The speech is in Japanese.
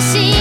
し